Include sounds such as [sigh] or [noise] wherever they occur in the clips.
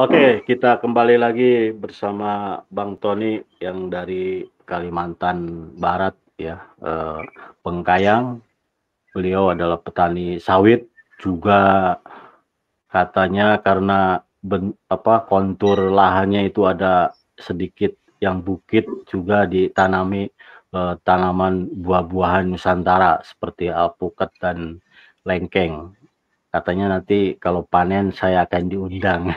Oke, kita kembali lagi bersama Bang Tony yang dari Kalimantan Barat ya, eh, Pengkayang. Beliau adalah petani sawit juga katanya karena ben, apa kontur lahannya itu ada sedikit yang bukit juga ditanami eh, tanaman buah-buahan Nusantara seperti alpukat dan lengkeng. Katanya nanti kalau panen saya akan diundang.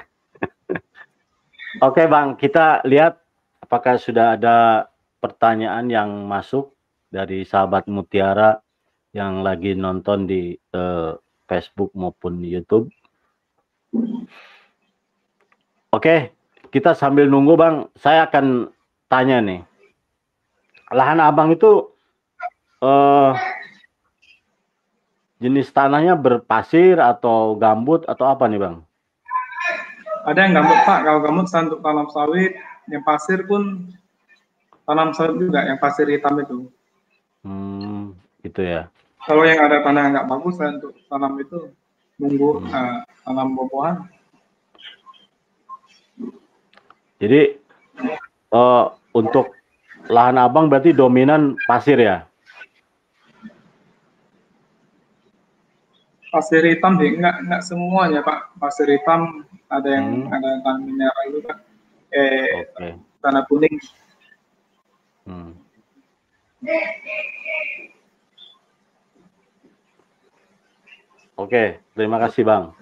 Oke Bang, kita lihat apakah sudah ada pertanyaan yang masuk dari sahabat Mutiara yang lagi nonton di uh, Facebook maupun YouTube. Oke, kita sambil nunggu Bang, saya akan tanya nih. Lahan Abang itu uh, jenis tanahnya berpasir atau gambut atau apa nih Bang? Ada yang gambut Pak, kalau gambut untuk tanam sawit, yang pasir pun tanam sawit juga, yang pasir hitam itu. Hmm, itu ya. Kalau yang ada tanah yang nggak bagus saya untuk tanam itu nunggu hmm. uh, tanam buah-buahan. Jadi uh, untuk lahan abang berarti dominan pasir ya? Pasir hitam sih enggak enggak semuanya pak pasir hitam ada yang hmm. ada tanah mineral juga eh okay. tanah kuning hmm. Oke, terima kasih Bang.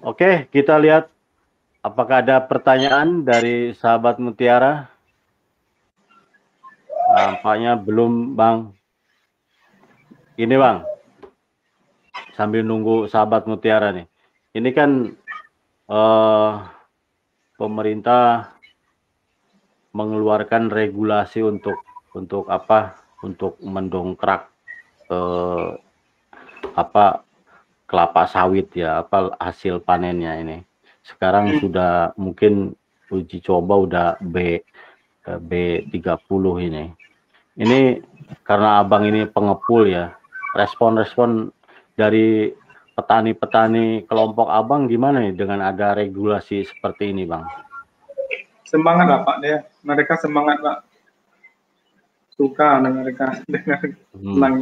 Oke, kita lihat apakah ada pertanyaan dari sahabat Mutiara. Nampaknya belum Bang. Ini Bang sambil nunggu sahabat mutiara nih. Ini kan uh, pemerintah mengeluarkan regulasi untuk untuk apa? Untuk mendongkrak uh, apa kelapa sawit ya, apa hasil panennya ini. Sekarang hmm. sudah mungkin uji coba udah B eh, B30 ini. Ini karena abang ini pengepul ya, respon-respon dari petani-petani kelompok abang gimana nih dengan ada regulasi seperti ini bang? Semangat lah pak dia, mereka semangat pak, suka mereka [laughs] dengan hmm. senang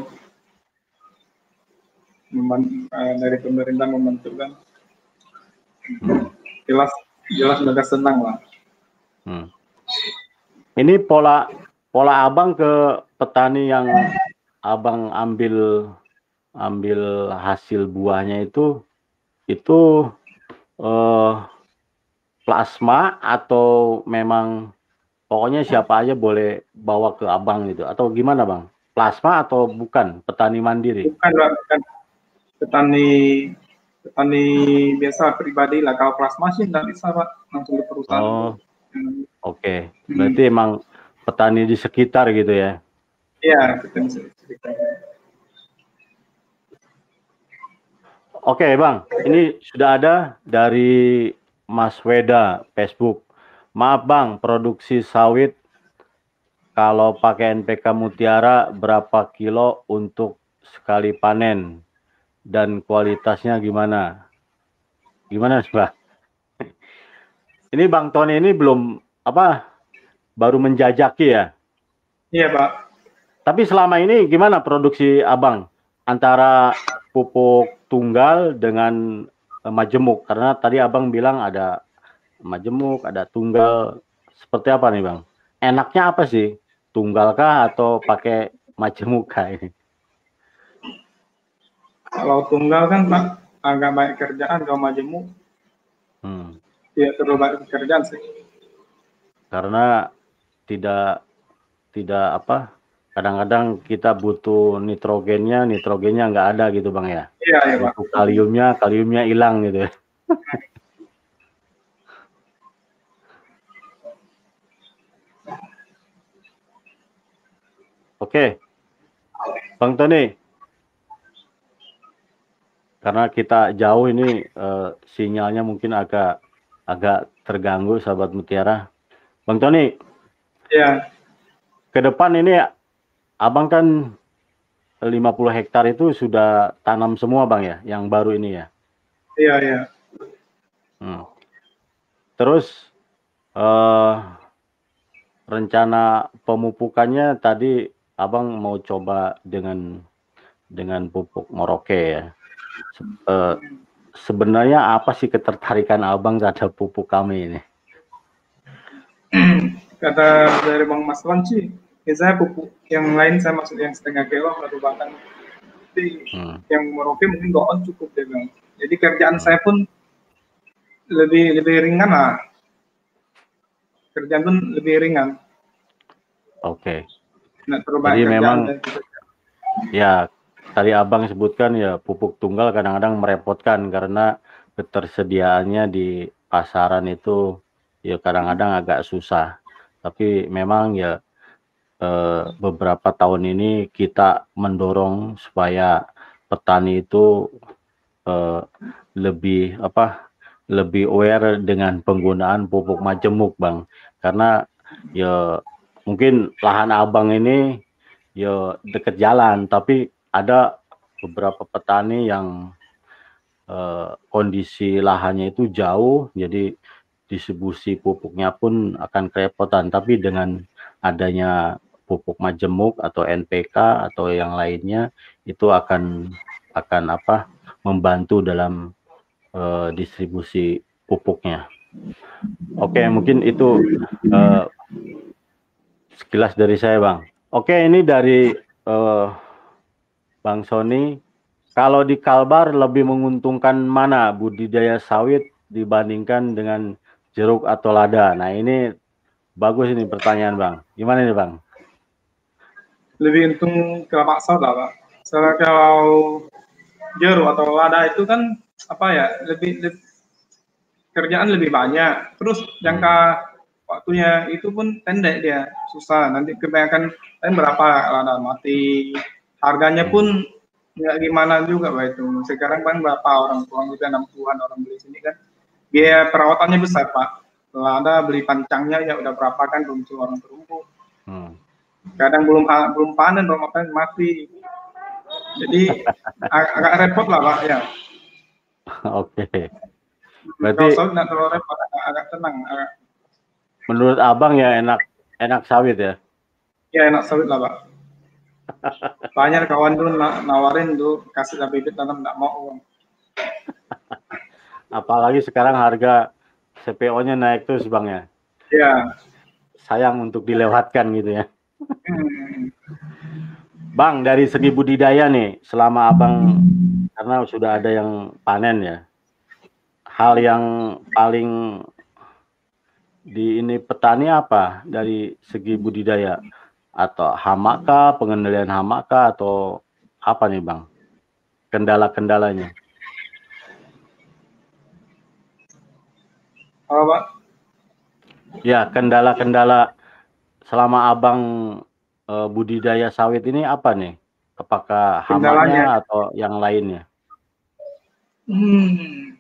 uh, dari pemerintah membentukkan. Hmm. Jelas jelas mereka senang lah. Hmm. Ini pola pola abang ke petani yang abang ambil ambil hasil buahnya itu itu eh, plasma atau memang pokoknya siapa aja boleh bawa ke abang gitu atau gimana bang? Plasma atau bukan? Petani mandiri? Bukan bukan. Petani petani biasa pribadi lah. Kalau plasma sih nggak bisa pak. Langsung ke perusahaan. Oh oke. Okay. berarti hmm. emang petani di sekitar gitu ya? Iya petani sekitar Oke Bang, ini sudah ada dari Mas Weda Facebook. Maaf Bang, produksi sawit kalau pakai NPK Mutiara berapa kilo untuk sekali panen dan kualitasnya gimana? Gimana Bang? [laughs] Ini Bang Tony ini belum apa baru menjajaki ya? Iya Pak. Tapi selama ini gimana produksi Abang antara pupuk tunggal dengan uh, majemuk. Karena tadi abang bilang ada majemuk ada tunggal. Seperti apa nih bang? Enaknya apa sih? Tunggal kah atau pakai majemuk kah ini? Kalau tunggal kan pak agak banyak kerjaan. Kalau majemuk hmm. tidak terlalu banyak kerjaan sih. Karena tidak tidak apa kadang-kadang kita butuh nitrogennya, nitrogennya nggak ada gitu bang ya. Iya, iya bang. Kaliumnya, kaliumnya hilang gitu. [laughs] Oke, Bang Tony, karena kita jauh ini uh, sinyalnya mungkin agak agak terganggu, sahabat Mutiara. Bang Tony, ya. Ke depan ini Abang kan 50 hektar itu sudah tanam semua Bang ya, yang baru ini ya? Iya, iya. Hmm. terus uh, rencana pemupukannya tadi abang mau coba dengan dengan pupuk Moroke ya. Uh, sebenarnya apa sih ketertarikan abang terhadap pupuk kami ini? Kata dari Bang Mas sih, biasanya pupuk yang lain saya maksud yang setengah kilo atau bahkan hmm. yang Moroke mungkin gak on cukup dia bilang. Jadi kerjaan saya pun lebih lebih ringan lah. Kerjaan pun lebih ringan. Oke. Okay. Jadi memang ya tadi abang sebutkan ya pupuk tunggal kadang-kadang merepotkan karena ketersediaannya di pasaran itu ya kadang-kadang agak susah. Tapi memang ya eh, beberapa tahun ini kita mendorong supaya petani itu eh, lebih apa lebih aware dengan penggunaan pupuk majemuk bang karena ya mungkin lahan abang ini ya dekat jalan tapi ada beberapa petani yang eh, kondisi lahannya itu jauh, jadi distribusi pupuknya pun akan kerepotan. Tapi dengan adanya pupuk majemuk atau NPK atau yang lainnya itu akan akan apa membantu dalam uh, distribusi pupuknya. Oke, mungkin itu uh, sekilas dari saya, Bang. Oke, ini dari uh, Bang Sony, kalau di Kalbar lebih menguntungkan mana budidaya sawit dibandingkan dengan jeruk atau lada? Nah ini bagus ini pertanyaan Bang. Gimana nih Bang? Lebih untung kelapa sawit lah Pak. Soalnya kalau jeruk atau lada itu kan apa ya lebih, lebih kerjaan lebih banyak. Terus jangka waktunya itu pun pendek dia susah. Nanti kebanyakan kan berapa lada mati harganya pun nggak gimana juga pak itu sekarang kan berapa orang tua kita enam puluhan orang beli sini kan biaya perawatannya besar pak kalau ada beli pancangnya ya udah berapa kan belum orang terumbu hmm. Kadang belum belum panen belum apa mati jadi ag agak repot lah pak ya oke okay. berarti kalau nggak terlalu repot agak, agak tenang agak... menurut abang ya enak enak sawit ya ya enak sawit lah pak banyak kawan tuh nawarin tuh kasih bibit tanam nggak mau uang. [laughs] Apalagi sekarang harga CPO-nya naik terus bang ya. Iya. Sayang untuk dilewatkan gitu ya. Bang, dari segi budidaya nih, selama abang karena sudah ada yang panen ya, hal yang paling di ini petani apa dari segi budidaya? atau hamaka pengendalian hamaka atau apa nih bang? Kendala-kendalanya. Apa ya kendala-kendala selama abang e, budidaya sawit ini apa nih? Apakah hamanya atau yang lainnya? Hmm,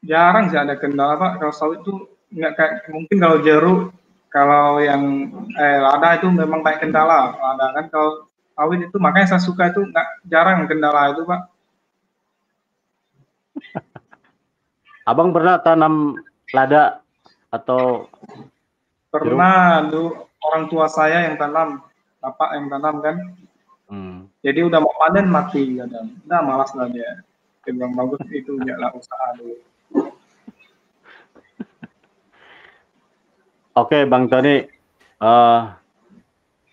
jarang sih ada kendala pak. Kalau sawit itu nggak kayak mungkin kalau jeruk kalau yang eh, lada itu memang banyak kendala. Lada kan kalau sawit itu makanya saya suka itu nggak jarang kendala itu pak. [laughs] Abang pernah tanam lada atau pernah tuh orang tua saya yang tanam bapak yang tanam kan hmm. jadi udah mau panen mati kadang udah malas lah dia dia bilang bagus itu ya lah usaha dulu [laughs] Oke, Bang Tony. Uh,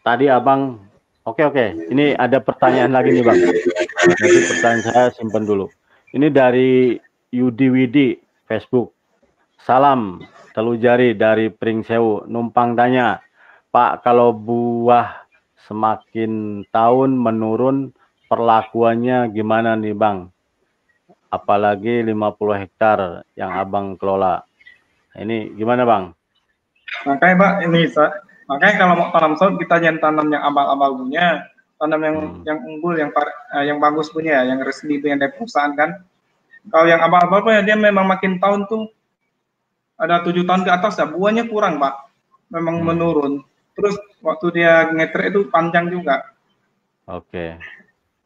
tadi Abang, oke oke. Ini ada pertanyaan lagi nih, Bang. Jadi pertanyaan saya simpan dulu. Ini dari Yudi Widi Facebook. Salam telu jari dari Pringsewu. Numpang tanya, Pak, kalau buah semakin tahun menurun, perlakuannya gimana nih, Bang? Apalagi 50 hektar yang Abang kelola. Ini gimana, Bang? Makanya Pak ini makanya kalau mau tanam sawit kita jangan tanam yang abal-abal punya, tanam yang hmm. yang unggul, yang uh, yang bagus punya, yang resmi punya dari perusahaan kan. Kalau yang abal-abal punya dia memang makin tahun tuh ada tujuh tahun ke atas ya buahnya kurang Pak, memang hmm. menurun. Terus waktu dia ngetrek itu panjang juga. Oke. Okay.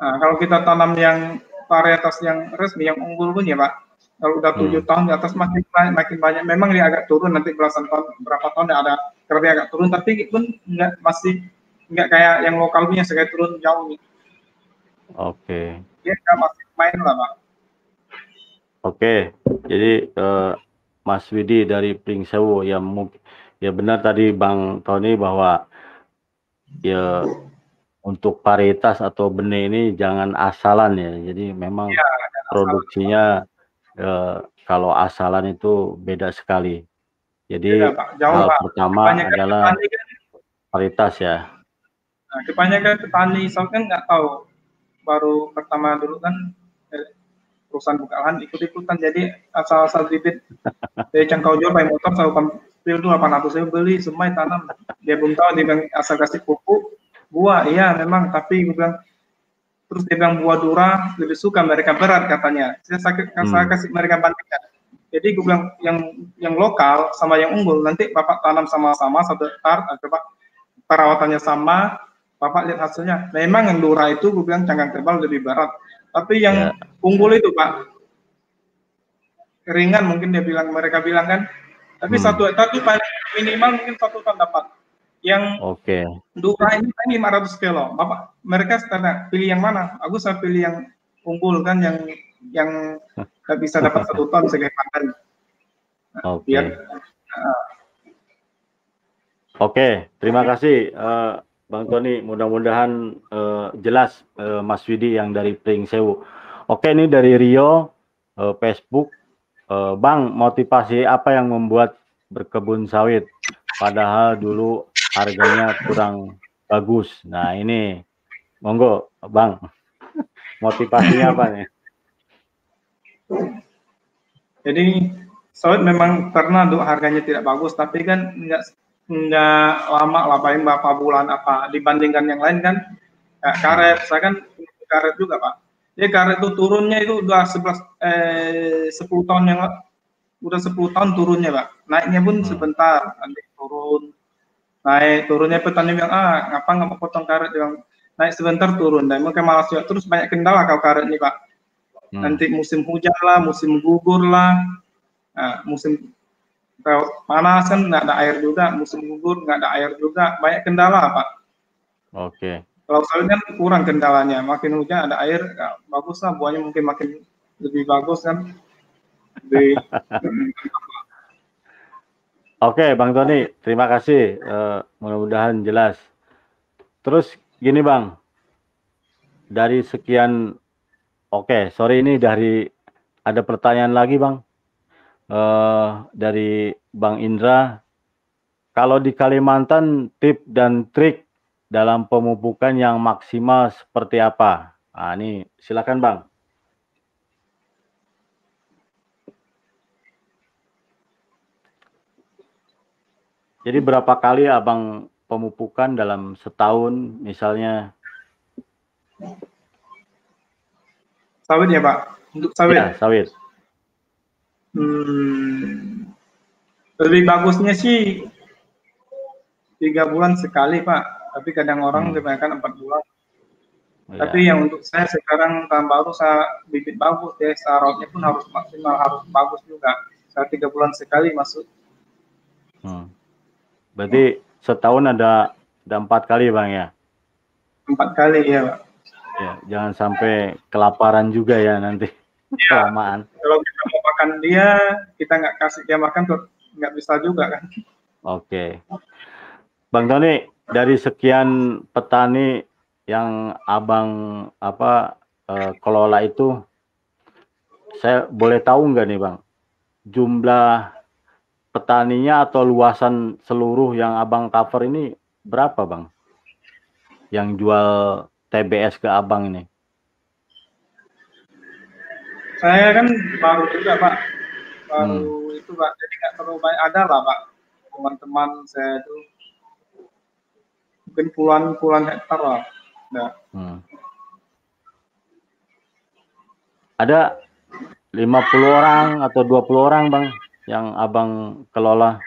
Nah, kalau kita tanam yang varietas yang resmi, yang unggul punya Pak, Kalau udah tujuh hmm. tahun di atas makin banyak, makin banyak. Memang dia agak turun nanti belasan tahun, berapa tahun ada kerja agak turun, tapi pun nggak masih nggak kayak yang lokal punya sekali turun jauh nih. Oke. Okay. Dia nggak masih main lah pak. Oke, okay. jadi uh, Mas Widi dari Pringsewu yang mungkin ya benar tadi Bang Tony bahwa ya untuk varietas atau benih ini jangan asalan ya. Jadi memang ya, produksinya eh, kalau asalan itu beda sekali. Jadi beda, Pak. Jauh, hal Pak. pertama kebanyakan adalah kan, varietas ya. Nah, kebanyakan petani soal kan nggak tahu. Baru pertama dulu kan perusahaan buka lahan ikut-ikutan. Jadi asal-asal bibit dari cangkau jual pakai motor selalu itu 800 ribu beli semua tanam. Dia belum tahu dia bilang asal kasih pupuk buah. Iya memang tapi gue bilang. Terus dia bilang buah dura lebih suka mereka berat katanya. Saya sakit hmm. saya kasih mereka bandingkan jadi gue bilang yang yang lokal sama yang unggul nanti bapak tanam sama-sama satu hektar coba perawatannya sama. Bapak lihat hasilnya. Memang yang dura itu gue bilang cangkang tebal lebih berat tapi yang yeah. unggul itu pak ringan mungkin dia bilang mereka bilang kan tapi hmm. satu itu paling minimal mungkin satu ton dapat yang Oke. Okay. Dura ini kan 500 kilo. Bapak, mereka tanya pilih yang mana? Aku saya pilih yang unggul kan yang yang [laughs] nggak bisa dapat satu ton sebagai pakan. Oke. Okay. uh, Oke, terima kasih uh, Bang Tony. Mudah-mudahan uh, jelas uh, Mas Widi yang dari Pring Sewu. Oke, ini dari Rio uh, Facebook. Uh, bang, motivasi apa yang membuat berkebun sawit? Padahal dulu harganya kurang bagus. Nah ini monggo bang motivasinya apa nih? Jadi sawit memang pernah harganya tidak bagus, tapi kan nggak nggak lama lah paling berapa bulan apa dibandingkan yang lain kan? Ya, karet. Saya kan karet juga pak. Ya karet itu turunnya itu udah 11 eh 10 tahun yang udah 10 tahun turunnya pak. Naiknya pun hmm. sebentar nanti turun. Naik turunnya petani bilang ah ngapa nggak mau potong karet? Bilang naik sebentar turun. Dan mungkin malas juga terus banyak kendala kalau karet nih pak. Hmm. nanti musim hujan lah musim gugur lah. Nah, musim panas kan nggak ada air juga musim gugur nggak ada air juga banyak kendala pak oke okay. kalau sawit kan kurang kendalanya makin hujan ada air ya, bagus lah buahnya mungkin makin lebih bagus kan lebih [laughs] Oke, Bang Tony, terima kasih. Uh, mudah-mudahan jelas. Terus gini, Bang. Dari sekian, oke, okay, sorry ini dari ada pertanyaan lagi, Bang. Uh, dari Bang Indra. Kalau di Kalimantan, tip dan trik dalam pemupukan yang maksimal seperti apa? Nah, ini silakan, Bang. Jadi berapa kali abang pemupukan dalam setahun misalnya? Sawit ya Pak? Untuk sawit? Ya, sawit. Hmm, lebih bagusnya sih tiga bulan sekali Pak. Tapi kadang orang hmm. kebanyakan empat bulan. Ya. Tapi yang untuk saya sekarang tahun baru saya bibit bagus ya, sarotnya pun harus maksimal harus bagus juga. Saya tiga bulan sekali masuk. Hmm. Berarti setahun ada ada empat kali bang ya? Empat kali ya pak. Ya, jangan sampai kelaparan juga ya nanti ya, kelamaan. Kalau makan dia, kita nggak kasih dia makan nggak bisa juga kan. Oke, bang Tony dari sekian petani yang abang apa eh, kelola itu, saya boleh tahu nggak nih bang jumlah petaninya atau luasan seluruh yang abang cover ini berapa bang? Yang jual TBS ke abang ini? Saya kan baru juga pak, baru hmm. itu pak, jadi nggak terlalu banyak ada lah pak teman-teman saya itu mungkin puluhan puluhan hektar lah. Nah. Hmm. Ada 50 orang atau 20 orang bang yang abang kelola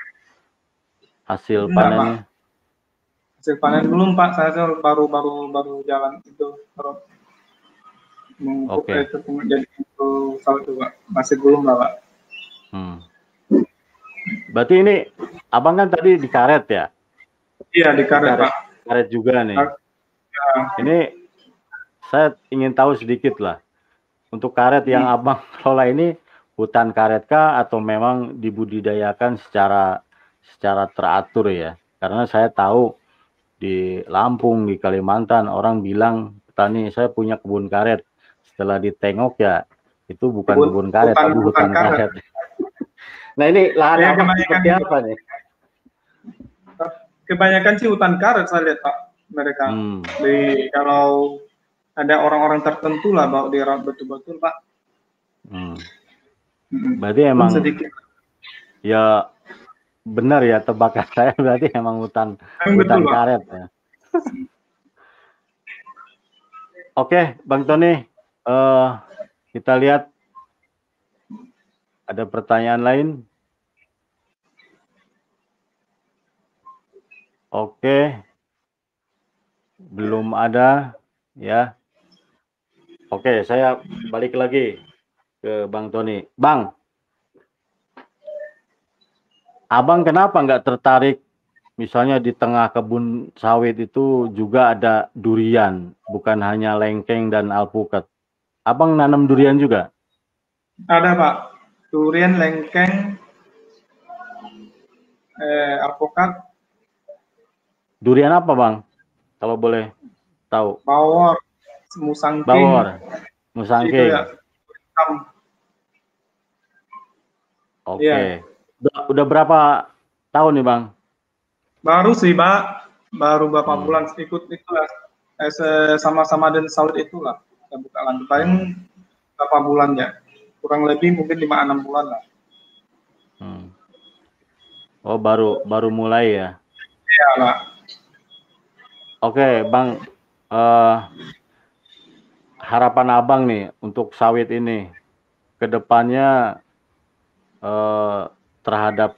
hasil Enggak, panennya? Pak. Hasil panen belum Pak, saya baru baru baru jalan itu baru Oke. Okay. Itu jadi itu Pak. Masih belum lah Pak. Hmm. Berarti ini abang kan tadi di karet ya? Iya di karet, Karet. Pak. Karet juga nih. Ya, Ini saya ingin tahu sedikit lah. Untuk karet yang abang [laughs] kelola ini hutan karet kah atau memang dibudidayakan secara secara teratur ya? Karena saya tahu di Lampung, di Kalimantan orang bilang petani saya punya kebun karet. Setelah ditengok ya itu bukan Kebun- kebun karet bukan- tapi bukan hutan karet. karet. nah ini lahan Ya, abang kebanyakan seperti apa nih? Kebanyakan sih hutan karet saya lihat Pak mereka. Hmm. Di kalau ada orang-orang tertentu lah bawa dirawat betul-betul Pak. hmm. Mm-mm. Berarti emang sedikit. ya benar ya tebakan [laughs] saya berarti emang hutan Emang hutan betul, Pak. karet ya. Oke, Bang Tony, eh, kita lihat ada pertanyaan lain. Oke, belum ada ya. Oke, saya balik lagi ke Bang Tony. Bang, Abang kenapa nggak tertarik misalnya di tengah kebun sawit itu juga ada durian, bukan hanya lengkeng dan alpukat. Abang nanam durian juga? Ada Pak. Durian, lengkeng, eh, alpukat, Durian apa bang? Kalau boleh tahu. bawor, musangking. Bawor, Itu musangking. ya. Hitam. Oke. Iya. Udah, udah berapa tahun nih bang? Baru sih Pak. Baru beberapa Hmm. bulan ikut itulah. Eh, se- sama-sama dan sawit itulah. Kita buka lantai. Paling berapa bulan ya? Kurang lebih mungkin 5-6 bulan lah. Hmm. Oh baru baru mulai ya. Iya Pak. Oke, Bang. eh, harapan Abang nih untuk sawit ini ke depannya eh, terhadap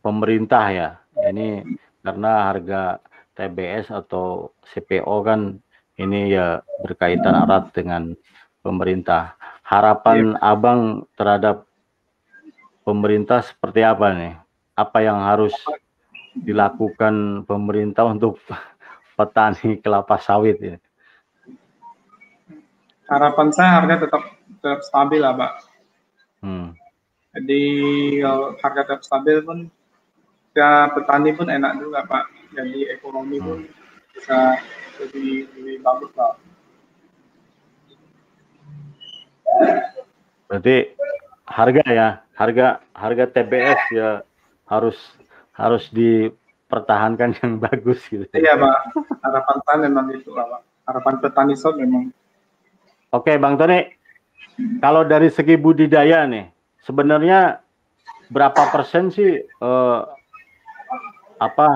pemerintah ya. Ini karena harga TBS atau CPO kan ini ya berkaitan erat dengan pemerintah. Harapan Abang terhadap pemerintah seperti apa nih? Apa yang harus dilakukan pemerintah untuk [laughs] petani kelapa sawit ya. Harapan saya harga tetap tetap stabil lah Pak. Hmm. Jadi kalau harga tetap stabil pun ya petani pun enak juga Pak. Jadi ekonomi pun bisa lebih lebih bagus lah. Berarti harga ya, harga harga TBS ya harus harus dipertahankan [laughs] yang bagus gitu. Iya Pak. Harapan saya memang itu lah Pak. Harapan petani sawit memang Oke, Bang Tony. Kalau dari segi budidaya nih, sebenarnya berapa persen sih eh, apa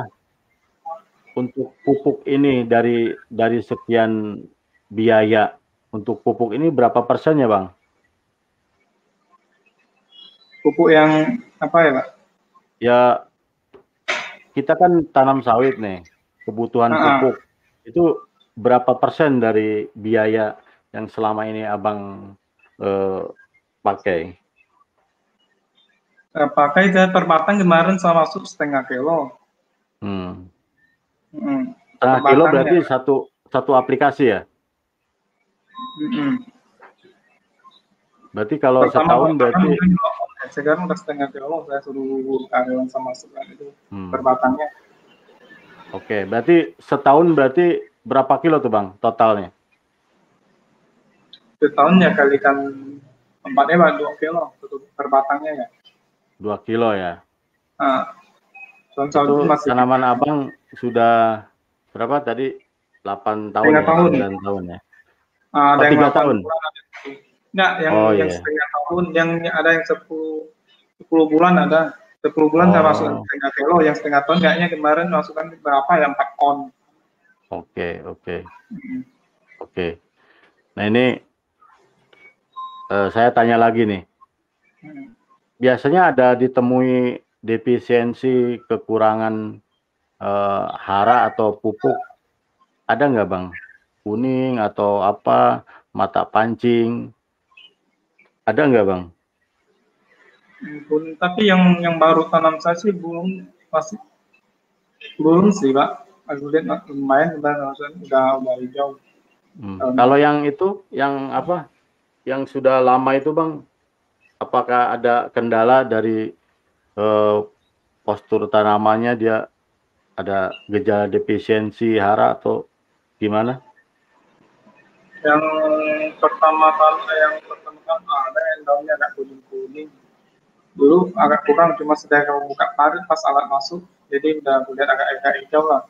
untuk pupuk ini dari dari sekian biaya untuk pupuk ini berapa persen ya, Bang? pupuk yang apa ya Pak? Ya kita kan tanam sawit nih, kebutuhan Ah. pupuk itu berapa persen dari biaya yang selama ini abang eh, pakai? Eh, pakai saya per batang kemarin saya masuk setengah kilo. Hmm. Mm. Setengah kilo berarti ya. satu satu aplikasi ya? Mm-mm. Berarti kalau Pertama setahun berarti sekarang udah setengah kilo saya suruh karyawan sama masukkan itu hmm, per batangnya. oke. Berarti setahun berarti berapa kilo tuh bang totalnya? Setahun ya kalikan tempatnya Pak dua kilo per batangnya ya. Dua kilo ya. Nah, soal Itu itu masih tanaman abang sudah berapa tadi? 8 tahun Setengah ya? tahun. 9 tahun ya? Ah, ada Oh, yang tiga 8 tahun? bulan. Enggak, yang Oh, yang iya. setengah tahun, yang ada yang 10 10 bulan ada. 10 bulan saya Oh. masuk setengah kilo, yang setengah tahun kayaknya kemarin masukkan berapa ya 4 ton. Oke, oke. Mm. Oke. Nah ini eh, saya tanya lagi nih. Mm. Biasanya ada ditemui defisiensi kekurangan eh, hara atau pupuk. Ada nggak bang? Kuning atau apa? Mata pancing. Ada nggak bang? Tapi yang yang baru tanam saya sih belum masih belum sih pak. Aku lihat lumayan udah udah udah hijau. Hmm. Um, Kalau yang itu, yang apa? Yang sudah lama itu bang, apakah ada kendala dari eh, postur tanamannya dia ada gejala defisiensi hara atau gimana? Yang pertama kali yang pertama kan ada yang daunnya agak kuning kuning. Dulu agak kurang cuma sudah kamu buka parit pas alat masuk, jadi udah lihat agak agak hijau lah.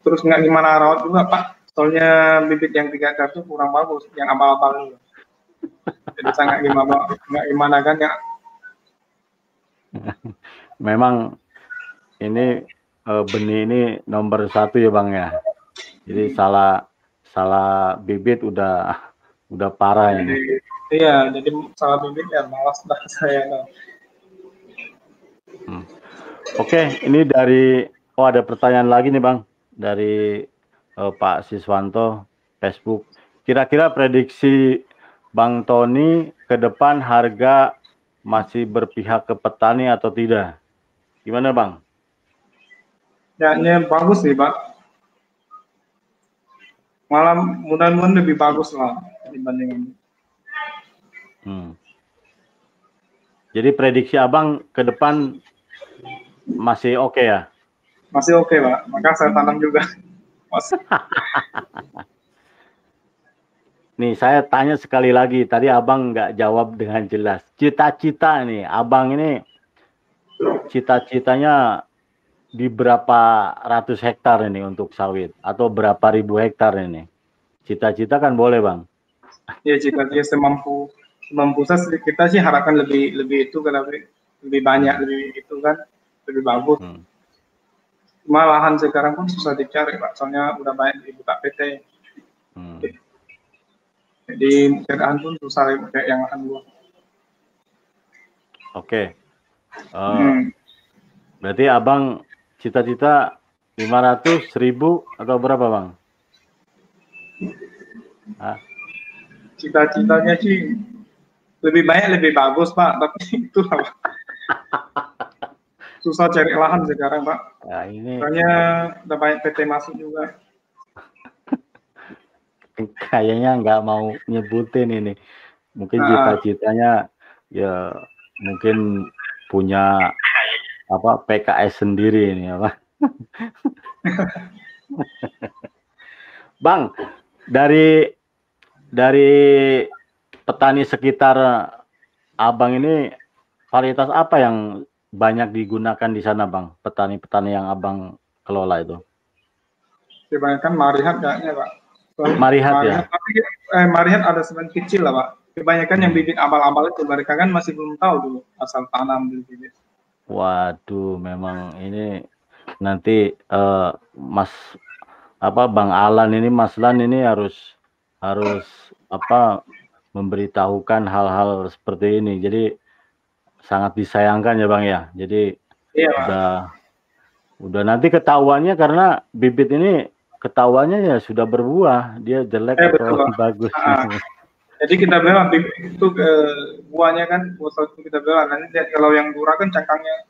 Terus nggak gimana rawat juga pak, soalnya bibit yang tiga kartu kurang bagus, yang abal-abal. Jadi sangat gimana, nggak gimana kan ya. Memang ini uh, benih ini nomor satu ya bang ya. Jadi salah salah bibit udah udah parah ini. Iya, jadi salah bibit ya malas dah saya. Hmm. Oke, ini dari oh ada pertanyaan lagi nih bang dari uh, Pak Siswanto Facebook. Kira-kira prediksi Bang Tony ke depan harga masih berpihak ke petani atau tidak? Gimana bang? Ya, ini bagus sih pak malah mudah-mudahan lebih bagus lah dibanding Hmm. Jadi prediksi abang ke depan masih oke okay ya? Masih oke okay, pak, maka saya tanam juga. [laughs] nih saya tanya sekali lagi, tadi abang nggak jawab dengan jelas. Cita-cita nih, abang ini cita-citanya di berapa ratus hektar ini untuk sawit atau berapa ribu hektar ini? Cita-cita kan boleh bang? Ya cita-cita semampu semampu kita sih harapkan lebih lebih itu kan lebih, lebih banyak lebih itu kan lebih bagus. Hmm. Cuma lahan sekarang pun susah dicari pak, soalnya udah banyak dibuka PT. Hmm. Jadi kendaraan pun susah kayak yang lahan luas. Oke. Okay. Uh, hmm. Berarti abang Cita-cita 500, 1000 atau berapa, Bang? Cita-citanya sih lebih banyak lebih bagus, Pak, tapi [laughs] itu lah. [laughs] Susah cari lahan sekarang, Pak. Ya, ini Soalnya udah banyak PT masuk juga. Kayaknya nggak mau nyebutin ini. Mungkin nah. cita-citanya ya mungkin punya apa PKS sendiri ini apa. [laughs] Bang, dari dari petani sekitar Abang ini varietas apa yang banyak digunakan di sana, Bang? Petani-petani yang Abang kelola itu? Kebanyakan marihat kayaknya, Pak. Marihat, ya? Tapi eh, marihat ada semen kecil lah, Pak. Kebanyakan yang bibit abal-abal itu mereka kan masih belum tahu dulu asal tanam bibit. Waduh, memang ini nanti uh, Mas apa Bang Alan ini Mas Lan ini harus harus apa memberitahukan hal-hal seperti ini. Jadi sangat disayangkan ya Bang ya. Jadi iya, udah udah nanti ketahuannya karena bibit ini ketahuannya ya sudah berbuah, dia jelek eh, atau betul, [laughs] bagus. Ah, jadi kita bela itu ke buahnya kan buah itu kita bela nanti kalau yang dura kan cangkangnya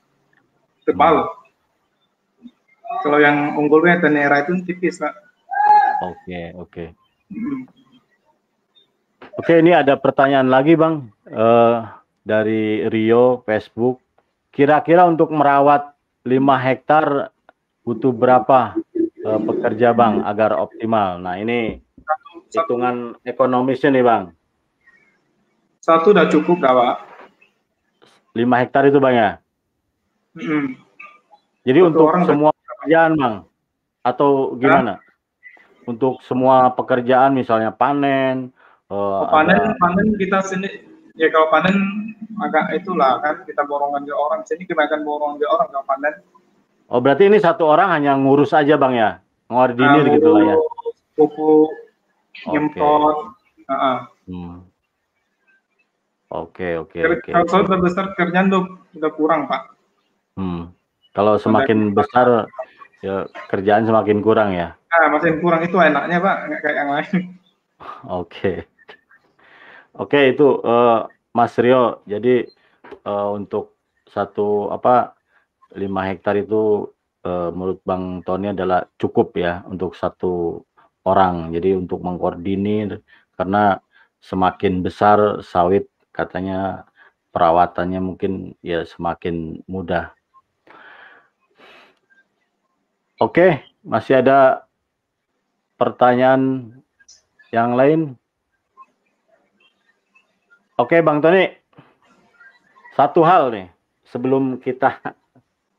tebal. Hmm. Kalau yang unggulnya tenera itu tipis pak. Oke okay, oke. Okay. Hmm. Oke okay, ini ada pertanyaan lagi bang uh, dari Rio Facebook. Kira-kira untuk merawat 5 hektar butuh berapa uh, pekerja bang agar optimal? Nah ini hitungan ekonomisnya nih bang. Satu udah cukup gak, Pak? 5 hektar itu Bang ya? Jadi Satu untuk orang semua pekerjaan Bang? Atau gimana? Hah? Untuk semua pekerjaan misalnya panen? Uh, panen, ada... panen kita sini, ya kalau panen agak itulah kan kita borongan ke orang. Sini kebanyakan borongan ke orang kalau panen. Oh berarti ini satu orang hanya ngurus aja Bang ya? Ngordinir nah, gitu lah ya? Pupuk, nyemprot. Okay. Uh -uh. Hmm. Oke, oke, oke. Kalau sudah besar kerjaan tuh udah kurang, Pak. Hmm. Kalau semakin besar ya kerjaan semakin kurang ya. Nah, makin kurang itu enaknya, Pak, nggak kayak yang lain. [laughs] Oke. Oke itu uh, Mas Rio. Jadi uh, untuk satu apa lima hektar itu uh, menurut Bang Tony adalah cukup ya untuk satu orang. Jadi untuk mengkoordinir karena semakin besar sawit katanya perawatannya mungkin ya semakin mudah. Oke, masih ada pertanyaan yang lain? Oke, Bang Tony. Satu hal nih sebelum kita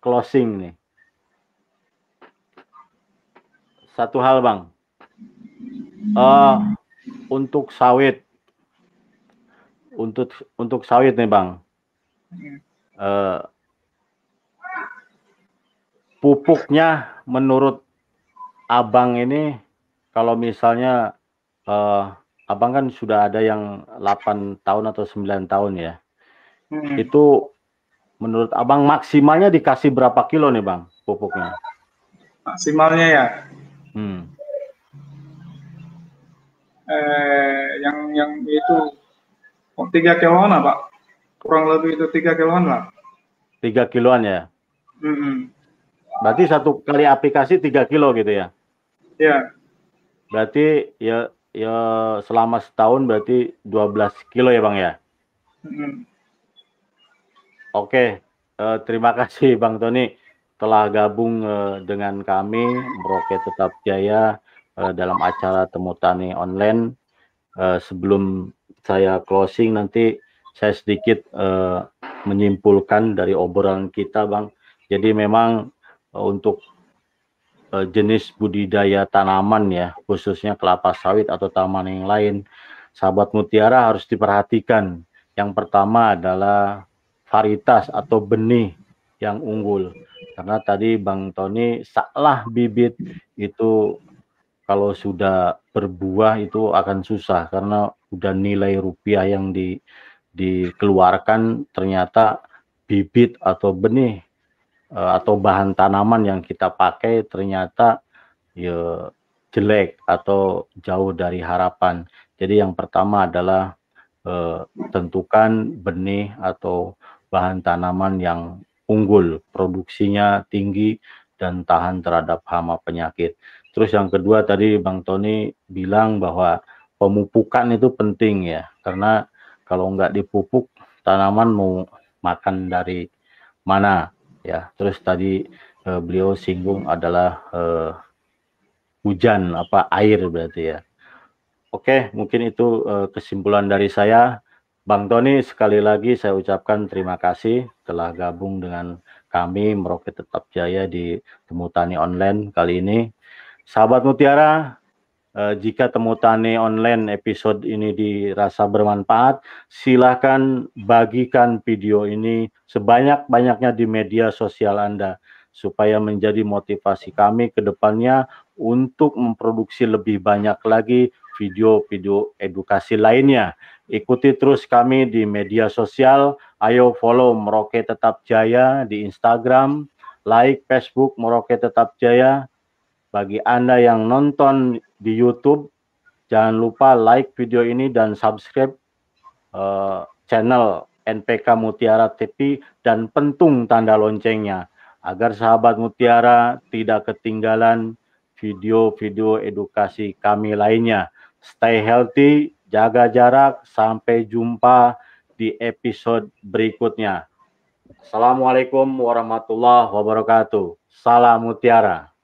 closing nih. Satu hal, Bang. Uh, untuk sawit untuk untuk sawit nih bang uh, pupuknya menurut abang ini kalau misalnya uh, abang kan sudah ada yang 8 tahun atau 9 tahun ya hmm. itu menurut abang maksimalnya dikasih berapa kilo nih bang pupuknya maksimalnya ya hmm. eh, yang yang itu Oh, tiga kiloan lah, Pak. Kurang lebih itu tiga kiloan lah. Tiga kiloan ya? Mm -hmm. Berarti satu kali aplikasi tiga kilo gitu ya? Iya. Berarti ya ya selama setahun berarti 12 kilo ya Bang ya? Mm -hmm. Oke, uh, terima kasih Bang Tony telah gabung uh, dengan kami Merauke Tetap Jaya uh, dalam acara Temu Tani Online. Uh, sebelum saya closing nanti saya sedikit uh, menyimpulkan dari obrolan kita, Bang. Jadi memang uh, untuk uh, jenis budidaya tanaman ya, khususnya kelapa sawit atau taman yang lain, sahabat mutiara harus diperhatikan. Yang pertama adalah varietas atau benih yang unggul. Karena tadi Bang Tony salah bibit itu kalau sudah berbuah itu akan susah karena udah nilai rupiah yang di dikeluarkan ternyata bibit atau benih uh, atau bahan tanaman yang kita pakai ternyata ya jelek atau jauh dari harapan. Jadi yang pertama adalah uh, tentukan benih atau bahan tanaman yang unggul, produksinya tinggi dan tahan terhadap hama penyakit. Terus yang kedua tadi Bang Tony bilang bahwa pemupukan itu penting ya, karena kalau nggak dipupuk tanaman mau makan dari mana ya. Terus tadi eh, beliau singgung adalah eh, hujan apa air berarti ya. Oke, mungkin itu eh, kesimpulan dari saya. Bang Tony sekali lagi saya ucapkan terima kasih telah gabung dengan kami Meroket Tetap Jaya di Temu Tani Online kali ini. Sahabat Mutiara, eh, jika temu tani online episode ini dirasa bermanfaat, silahkan bagikan video ini sebanyak-banyaknya di media sosial Anda supaya menjadi motivasi kami ke depannya untuk memproduksi lebih banyak lagi video-video edukasi lainnya. Ikuti terus kami di media sosial. Ayo follow Merauke Tetap Jaya di Instagram, like Facebook Merauke Tetap Jaya, bagi Anda yang nonton di YouTube, jangan lupa like video ini dan subscribe uh, channel NPK Mutiara TV dan pentung tanda loncengnya agar sahabat Mutiara tidak ketinggalan video-video edukasi kami lainnya. Stay healthy, jaga jarak, sampai jumpa di episode berikutnya. Assalamualaikum warahmatullahi wabarakatuh. Salam Mutiara.